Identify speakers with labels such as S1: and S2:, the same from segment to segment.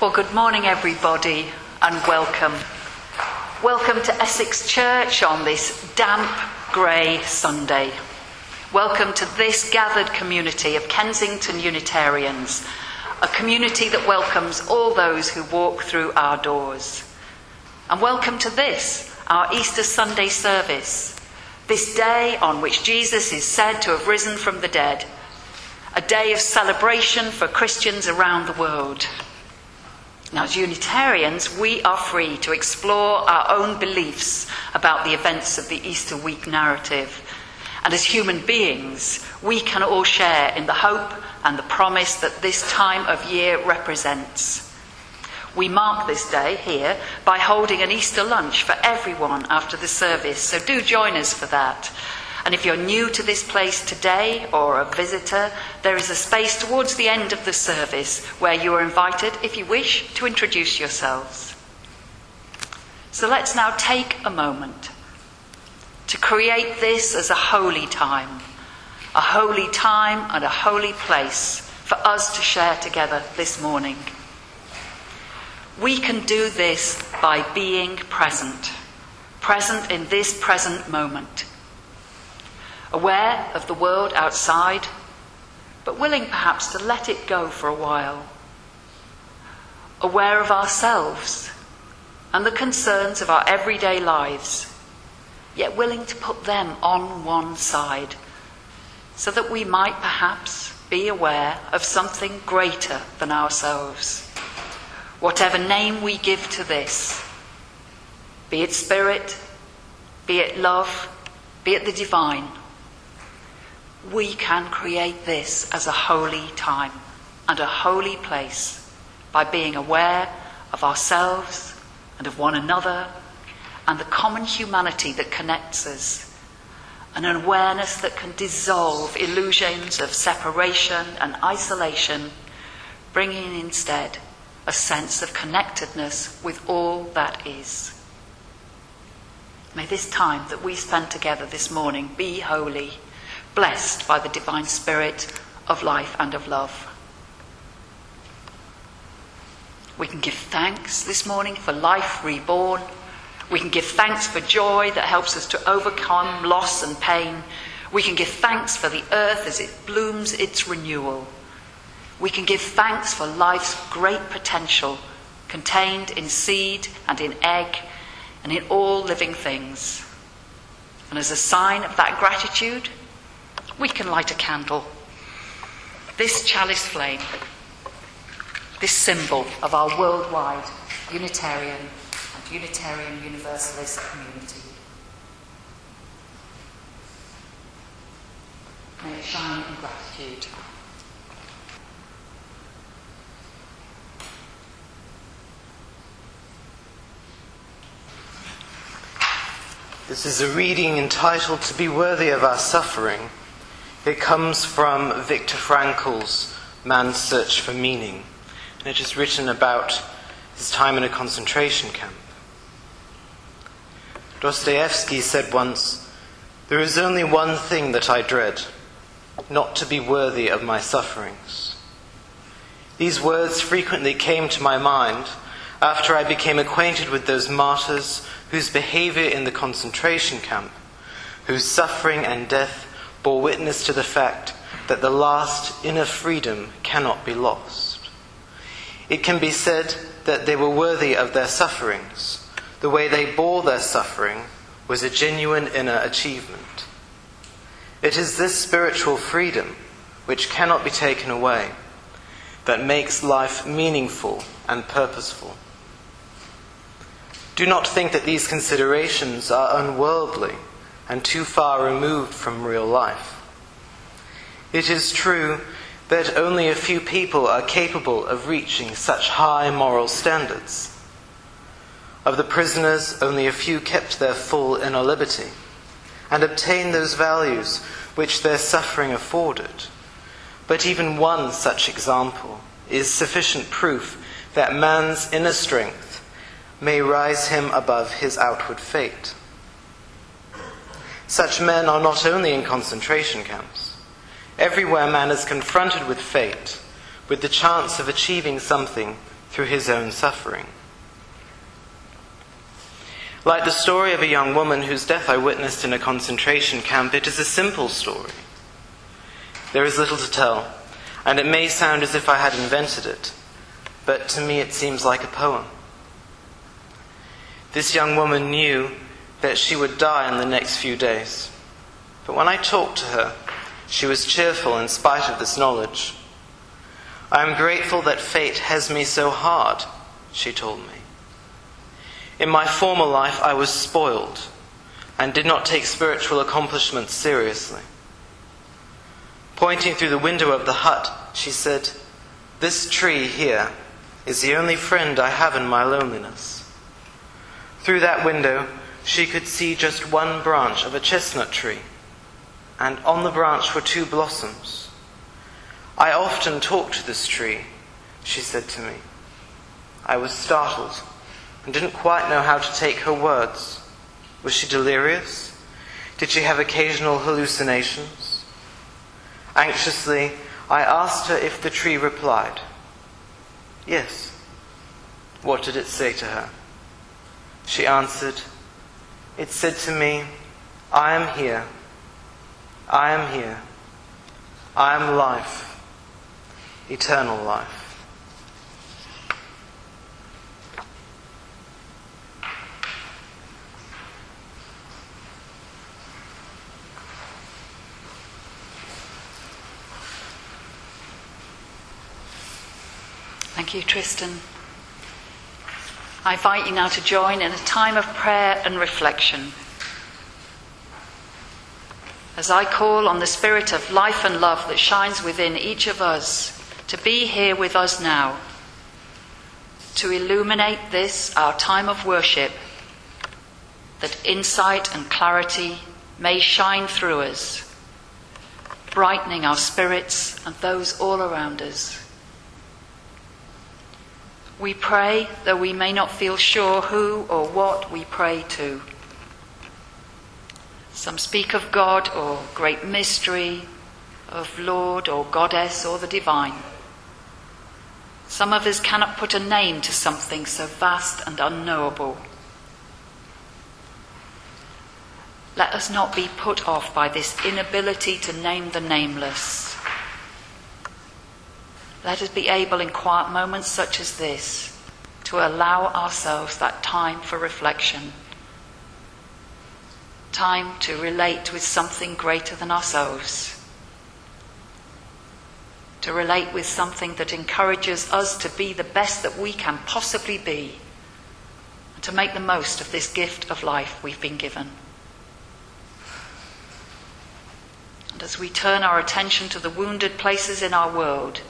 S1: Well, good morning, everybody, and welcome. Welcome to Essex Church on this damp, grey Sunday. Welcome to this gathered community of Kensington Unitarians, a community that welcomes all those who walk through our doors. And welcome to this, our Easter Sunday service, this day on which Jesus is said to have risen from the dead, a day of celebration for Christians around the world. Now, as Unitarians, we are free to explore our own beliefs about the events of the Easter week narrative. And as human beings, we can all share in the hope and the promise that this time of year represents. We mark this day here by holding an Easter lunch for everyone after the service, so do join us for that. And if you're new to this place today or a visitor, there is a space towards the end of the service where you are invited, if you wish, to introduce yourselves. So let's now take a moment to create this as a holy time, a holy time and a holy place for us to share together this morning. We can do this by being present, present in this present moment aware of the world outside, but willing perhaps to let it go for a while. Aware of ourselves and the concerns of our everyday lives, yet willing to put them on one side so that we might perhaps be aware of something greater than ourselves. Whatever name we give to this, be it spirit, be it love, be it the divine, we can create this as a holy time and a holy place by being aware of ourselves and of one another and the common humanity that connects us. An awareness that can dissolve illusions of separation and isolation, bringing instead a sense of connectedness with all that is. May this time that we spend together this morning be holy blessed by the divine spirit of life and of love. We can give thanks this morning for life reborn. We can give thanks for joy that helps us to overcome loss and pain. We can give thanks for the earth as it blooms its renewal. We can give thanks for life's great potential contained in seed and in egg and in all living things. And as a sign of that gratitude, we can light a candle. This chalice flame, this symbol of our worldwide Unitarian and Unitarian Universalist community. May it shine in gratitude.
S2: This is a reading entitled To Be Worthy of Our Suffering it comes from Viktor Frankl's Man's Search for Meaning, and it is written about his time in a concentration camp. Dostoevsky said once, There is only one thing that I dread, not to be worthy of my sufferings. These words frequently came to my mind after I became acquainted with those martyrs whose behavior in the concentration camp, whose suffering and death bore witness to the fact that the last inner freedom cannot be lost. It can be said that they were worthy of their sufferings. The way they bore their suffering was a genuine inner achievement. It is this spiritual freedom, which cannot be taken away, that makes life meaningful and purposeful. Do not think that these considerations are unworldly and too far removed from real life. It is true that only a few people are capable of reaching such high moral standards. Of the prisoners, only a few kept their full inner liberty and obtained those values which their suffering afforded. But even one such example is sufficient proof that man's inner strength may rise him above his outward fate. Such men are not only in concentration camps. Everywhere man is confronted with fate, with the chance of achieving something through his own suffering. Like the story of a young woman whose death I witnessed in a concentration camp, it is a simple story. There is little to tell, and it may sound as if I had invented it, but to me it seems like a poem. This young woman knew that she would die in the next few days, but when I talked to her, she was cheerful in spite of this knowledge. I am grateful that fate has me so hard, she told me. In my former life, I was spoiled and did not take spiritual accomplishments seriously. Pointing through the window of the hut, she said, This tree here is the only friend I have in my loneliness. Through that window, she could see just one branch of a chestnut tree, and on the branch were two blossoms. I often talk to this tree, she said to me. I was startled and didn't quite know how to take her words. Was she delirious? Did she have occasional hallucinations? Anxiously, I asked her if the tree replied. Yes. What did it say to her? She answered, It said to me, I am here. I am here. I am life, eternal life.
S1: Thank you, Tristan. I invite you now to join in a time of prayer and reflection. As I call on the spirit of life and love that shines within each of us to be here with us now, to illuminate this, our time of worship, that insight and clarity may shine through us, brightening our spirits and those all around us. We pray, though we may not feel sure who or what we pray to. Some speak of God or great mystery, of Lord or Goddess or the divine. Some of us cannot put a name to something so vast and unknowable. Let us not be put off by this inability to name the nameless. Let us be able in quiet moments such as this to allow ourselves that time for reflection, time to relate with something greater than ourselves, to relate with something that encourages us to be the best that we can possibly be, and to make the most of this gift of life we've been given. And as we turn our attention to the wounded places in our world,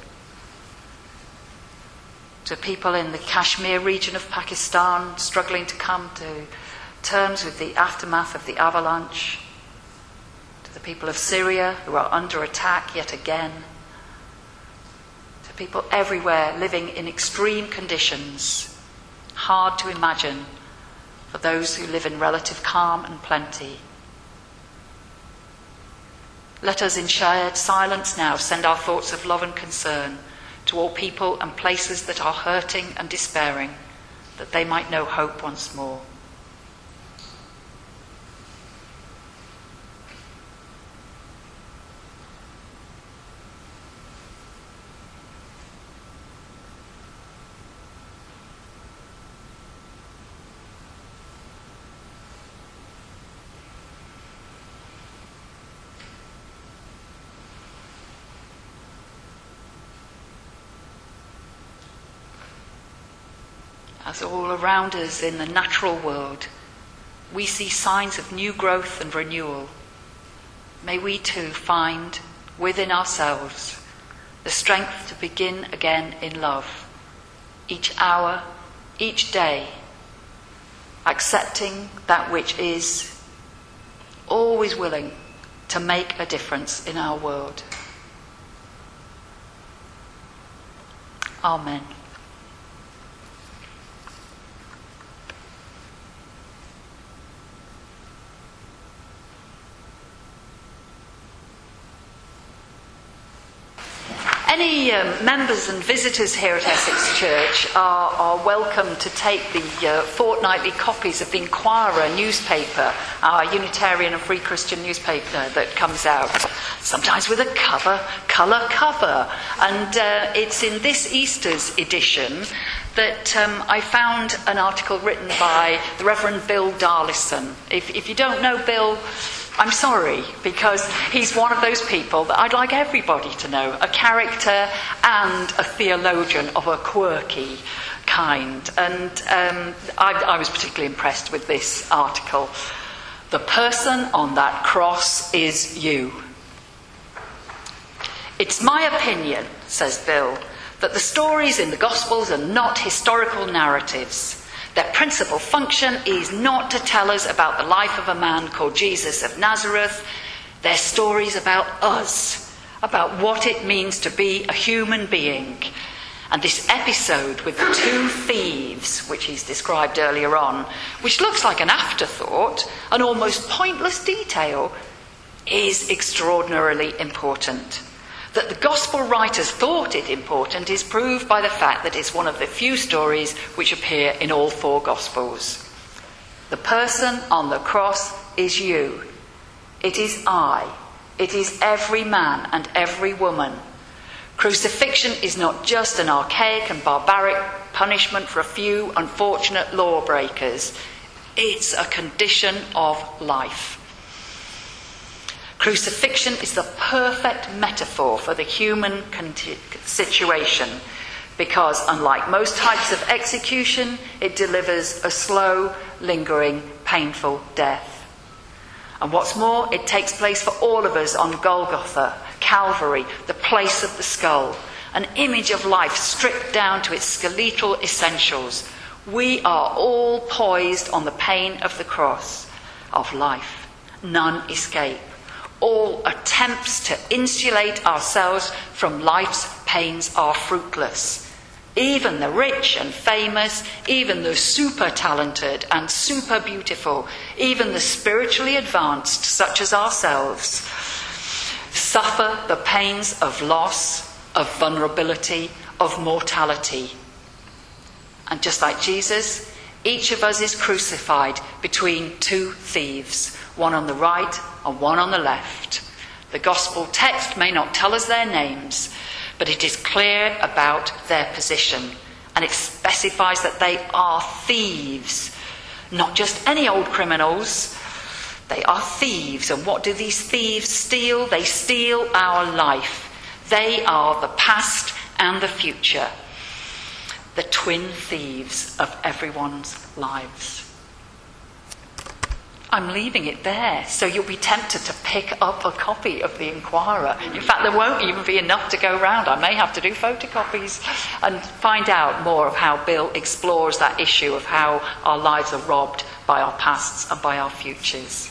S1: to people in the Kashmir region of Pakistan struggling to come to terms with the aftermath of the avalanche, to the people of Syria who are under attack yet again, to people everywhere living in extreme conditions, hard to imagine for those who live in relative calm and plenty. Let us, in shared silence now, send our thoughts of love and concern to all people and places that are hurting and despairing, that they might know hope once more. As all around us in the natural world, we see signs of new growth and renewal. May we too find within ourselves the strength to begin again in love, each hour, each day, accepting that which is, always willing to make a difference in our world. Amen. Any um, members and visitors here at Essex Church are, are welcome to take the uh, fortnightly copies of the Inquirer newspaper, our Unitarian and Free Christian newspaper that comes out, sometimes with a cover, colour cover. And uh, it's in this Easter's edition that um, I found an article written by the Reverend Bill Darlison. If, if you don't know Bill, I'm sorry, because he's one of those people that I'd like everybody to know a character and a theologian of a quirky kind. And um, I, I was particularly impressed with this article. The person on that cross is you. It's my opinion, says Bill, that the stories in the Gospels are not historical narratives. Their principal function is not to tell us about the life of a man called Jesus of Nazareth. They're stories about us, about what it means to be a human being. And this episode with the two thieves, which he's described earlier on, which looks like an afterthought, an almost pointless detail, is extraordinarily important. That the gospel writers thought it important is proved by the fact that it's one of the few stories which appear in all four gospels. The person on the cross is you. It is I. It is every man and every woman. Crucifixion is not just an archaic and barbaric punishment for a few unfortunate lawbreakers, it's a condition of life. Crucifixion is the perfect metaphor for the human situation because, unlike most types of execution, it delivers a slow, lingering, painful death. And what's more, it takes place for all of us on Golgotha, Calvary, the place of the skull, an image of life stripped down to its skeletal essentials. We are all poised on the pain of the cross of life. None escape all attempts to insulate ourselves from life's pains are fruitless. Even the rich and famous, even the super talented and super beautiful, even the spiritually advanced, such as ourselves, suffer the pains of loss, of vulnerability, of mortality. And just like Jesus, each of us is crucified between two thieves, one on the right and one on the left. The gospel text may not tell us their names, but it is clear about their position, and it specifies that they are thieves, not just any old criminals. They are thieves, and what do these thieves steal? They steal our life. They are the past and the future, the twin thieves of everyone's lives. I'm leaving it there, so you'll be tempted to pick up a copy of the Inquirer. In fact, there won't even be enough to go round. I may have to do photocopies and find out more of how Bill explores that issue of how our lives are robbed by our pasts and by our futures.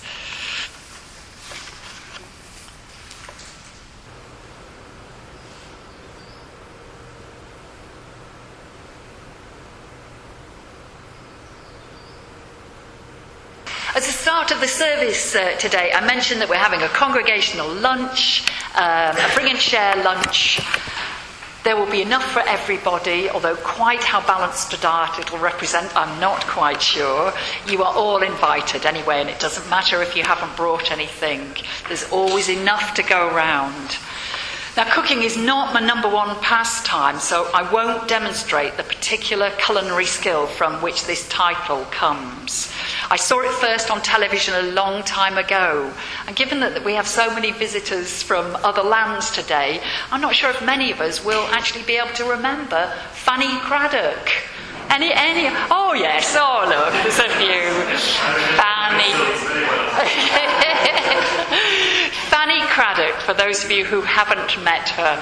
S1: At the start of the service uh, today, I mentioned that we're having a congregational lunch, um, a bring and share lunch. There will be enough for everybody, although quite how balanced a diet it will represent, I'm not quite sure. You are all invited anyway, and it doesn't matter if you haven't brought anything, there's always enough to go around. Now, cooking is not my number one pastime, so I won't demonstrate the particular culinary skill from which this title comes. I saw it first on television a long time ago, and given that we have so many visitors from other lands today, I'm not sure if many of us will actually be able to remember Fanny Cradock. Any, any, oh yes, oh look, there's a few. Fanny. Fanny Cradock, for those of you who haven't met her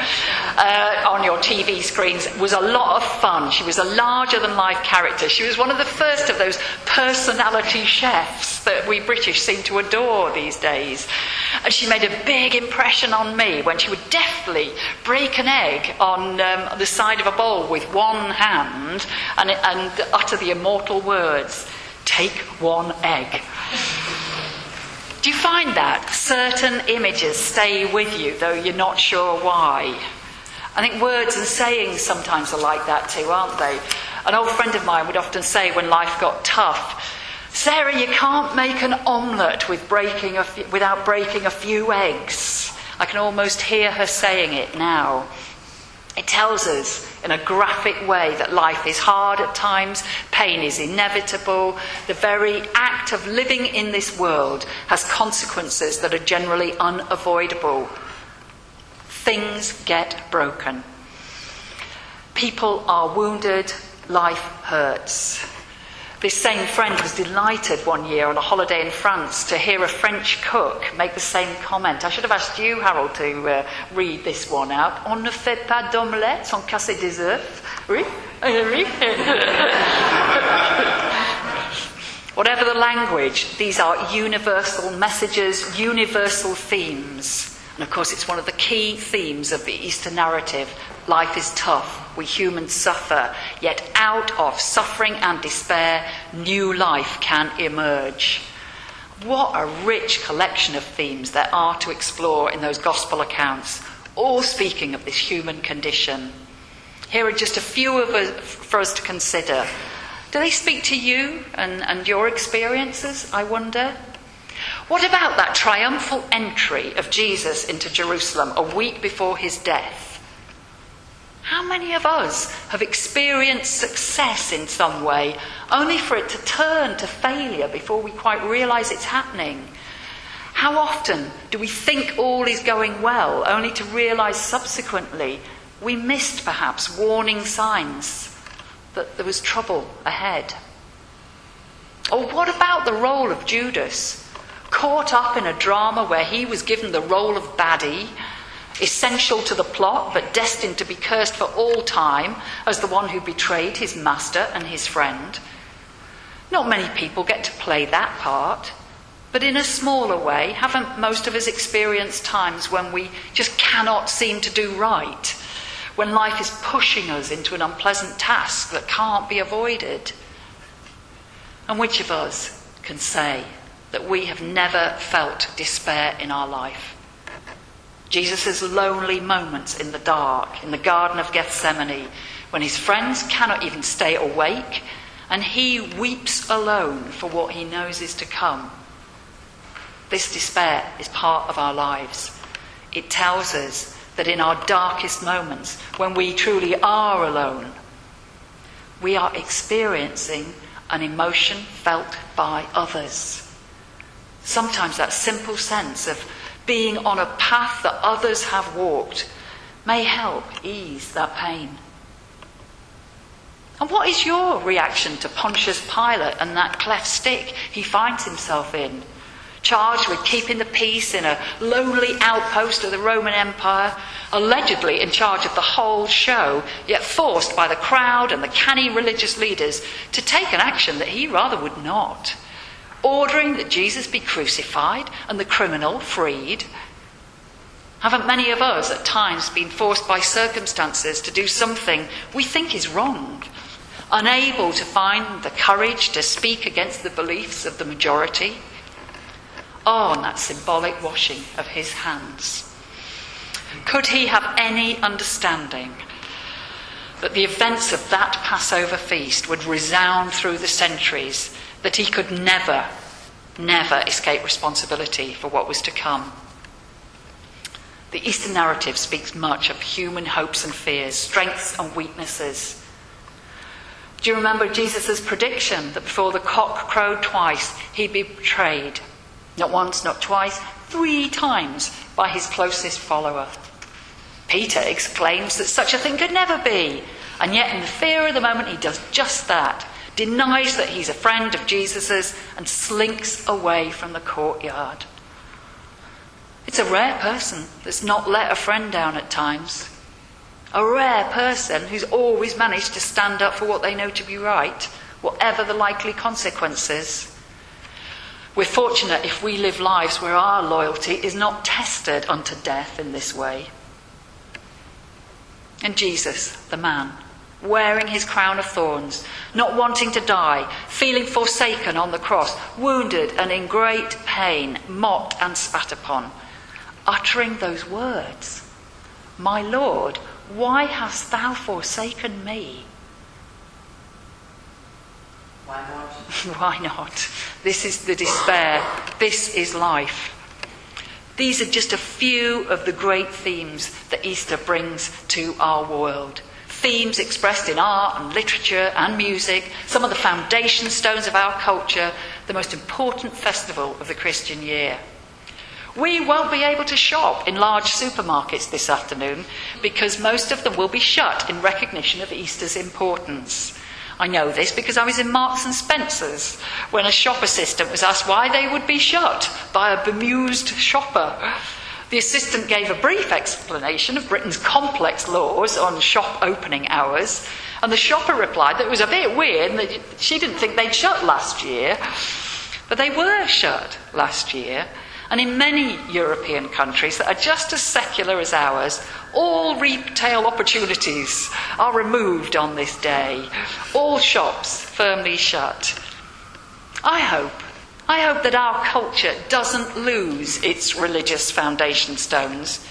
S1: uh, on your TV screens, was a lot of fun. She was a larger than life character. She was one of the first of those personality chefs that we British seem to adore these days. And she made a big impression on me when she would deftly break an egg on um, the side of a bowl with one hand and, and utter the immortal words take one egg. Do you find that certain images stay with you, though you're not sure why? I think words and sayings sometimes are like that too, aren't they? An old friend of mine would often say when life got tough, Sarah, you can't make an omelette with breaking without breaking a few eggs. I can almost hear her saying it now. It tells us in a graphic way that life is hard at times, pain is inevitable. The very act of living in this world has consequences that are generally unavoidable. Things get broken. People are wounded, life hurts. This same friend was delighted one year on a holiday in France to hear a French cook make the same comment. I should have asked you, Harold, to uh, read this one out. On ne fait pas d'omelette sans casser des œufs. Oui? oui? Whatever the language, these are universal messages, universal themes. And of course, it's one of the key themes of the Easter narrative. Life is tough. We humans suffer. Yet out of suffering and despair, new life can emerge. What a rich collection of themes there are to explore in those gospel accounts, all speaking of this human condition. Here are just a few of us for us to consider. Do they speak to you and, and your experiences, I wonder? What about that triumphal entry of Jesus into Jerusalem a week before his death? How many of us have experienced success in some way only for it to turn to failure before we quite realize it's happening? How often do we think all is going well only to realize subsequently we missed perhaps warning signs that there was trouble ahead? Or what about the role of Judas? caught up in a drama where he was given the role of baddie, essential to the plot, but destined to be cursed for all time as the one who betrayed his master and his friend. Not many people get to play that part, but in a smaller way, haven't most of us experienced times when we just cannot seem to do right? When life is pushing us into an unpleasant task that can't be avoided? And which of us can say, that we have never felt despair in our life. Jesus' lonely moments in the dark, in the Garden of Gethsemane, when his friends cannot even stay awake, and he weeps alone for what he knows is to come. This despair is part of our lives. It tells us that in our darkest moments, when we truly are alone, we are experiencing an emotion felt by others. Sometimes that simple sense of being on a path that others have walked may help ease that pain. And what is your reaction to Pontius Pilate and that cleft stick he finds himself in? Charged with keeping the peace in a lonely outpost of the Roman Empire, allegedly in charge of the whole show, yet forced by the crowd and the canny religious leaders to take an action that he rather would not ordering that Jesus be crucified and the criminal freed? Haven't many of us at times been forced by circumstances to do something we think is wrong, unable to find the courage to speak against the beliefs of the majority? Oh, and that symbolic washing of his hands. Could he have any understanding that the events of that Passover feast would resound through the centuries that he could never, never escape responsibility for what was to come. The Eastern narrative speaks much of human hopes and fears, strengths and weaknesses. Do you remember Jesus' prediction that before the cock crowed twice, he'd be betrayed? Not once, not twice, three times by his closest follower. Peter exclaims that such a thing could never be, and yet in the fear of the moment, he does just that denies that he's a friend of Jesus's, and slinks away from the courtyard. It's a rare person that's not let a friend down at times. A rare person who's always managed to stand up for what they know to be right, whatever the likely consequences. We're fortunate if we live lives where our loyalty is not tested unto death in this way. And Jesus, the man, wearing his crown of thorns, not wanting to die, feeling forsaken on the cross, wounded and in great pain, mocked and spat upon, uttering those words My Lord, why hast thou forsaken me?
S2: Why not?
S1: Why not? This is the despair. This is life. These are just a few of the great themes that Easter brings to our world. Themes expressed in art and literature and music, some of the foundation stones of our culture, the most important festival of the Christian year. We won't be able to shop in large supermarkets this afternoon because most of them will be shut in recognition of Easter's importance. I know this because I was in Marks and Spencer's when a shop assistant was asked why they would be shut by a bemused shopper. The assistant gave a brief explanation of Britain's complex laws on shop opening hours, and the shopper replied that it was a bit weird and that she didn't think they'd shut last year. But they were shut last year, and in many European countries that are just as secular as ours, all retail opportunities are removed on this day, all shops firmly shut. I hope, I hope that our culture doesn't lose its religious foundation stones.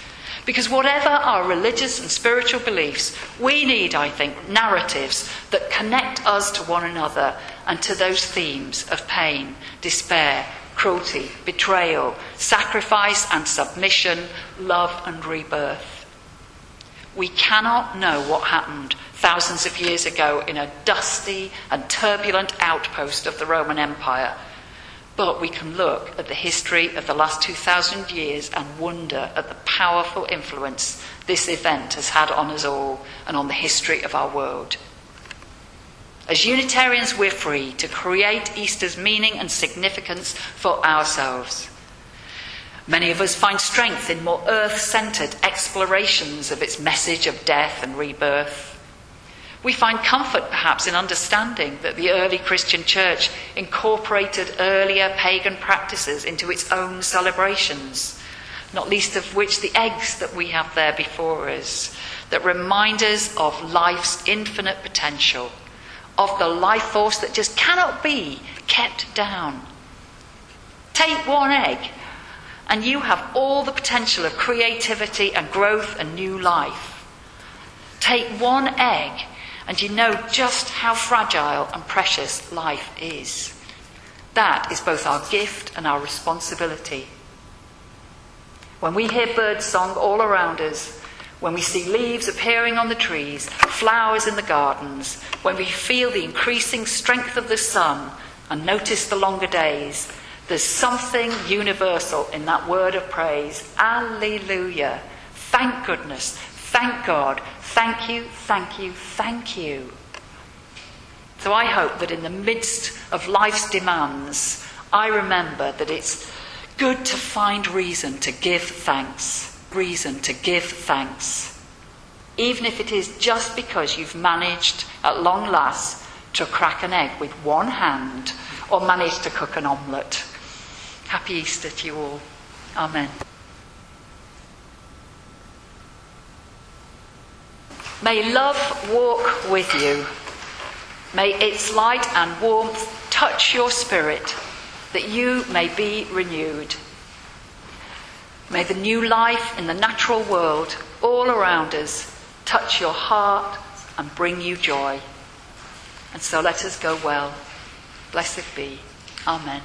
S1: Because whatever our religious and spiritual beliefs, we need, I think, narratives that connect us to one another and to those themes of pain, despair, cruelty, betrayal, sacrifice and submission, love and rebirth. We cannot know what happened thousands of years ago in a dusty and turbulent outpost of the Roman Empire, but we can look at the history of the last 2,000 years and wonder at the powerful influence this event has had on us all and on the history of our world. As Unitarians, we're free to create Easter's meaning and significance for ourselves. Many of us find strength in more earth centered explorations of its message of death and rebirth. We find comfort, perhaps, in understanding that the early Christian church incorporated earlier pagan practices into its own celebrations, not least of which the eggs that we have there before us, that remind us of life's infinite potential of the life force that just cannot be kept down. Take one egg, and you have all the potential of creativity and growth and new life. Take one egg, and you know just how fragile and precious life is. That is both our gift and our responsibility. When we hear bird song all around us, when we see leaves appearing on the trees, flowers in the gardens, when we feel the increasing strength of the sun and notice the longer days, there's something universal in that word of praise. Alleluia. Thank goodness. Thank God. Thank you, thank you, thank you. So I hope that in the midst of life's demands, I remember that it's good to find reason to give thanks reason to give thanks, even if it is just because you've managed at long last to crack an egg with one hand or managed to cook an omelette. Happy Easter to you all. Amen. May love walk with you. May its light and warmth touch your spirit that you may be renewed. May the new life in the natural world all around us touch your heart and bring you joy. And so let us go well. Blessed be. Amen.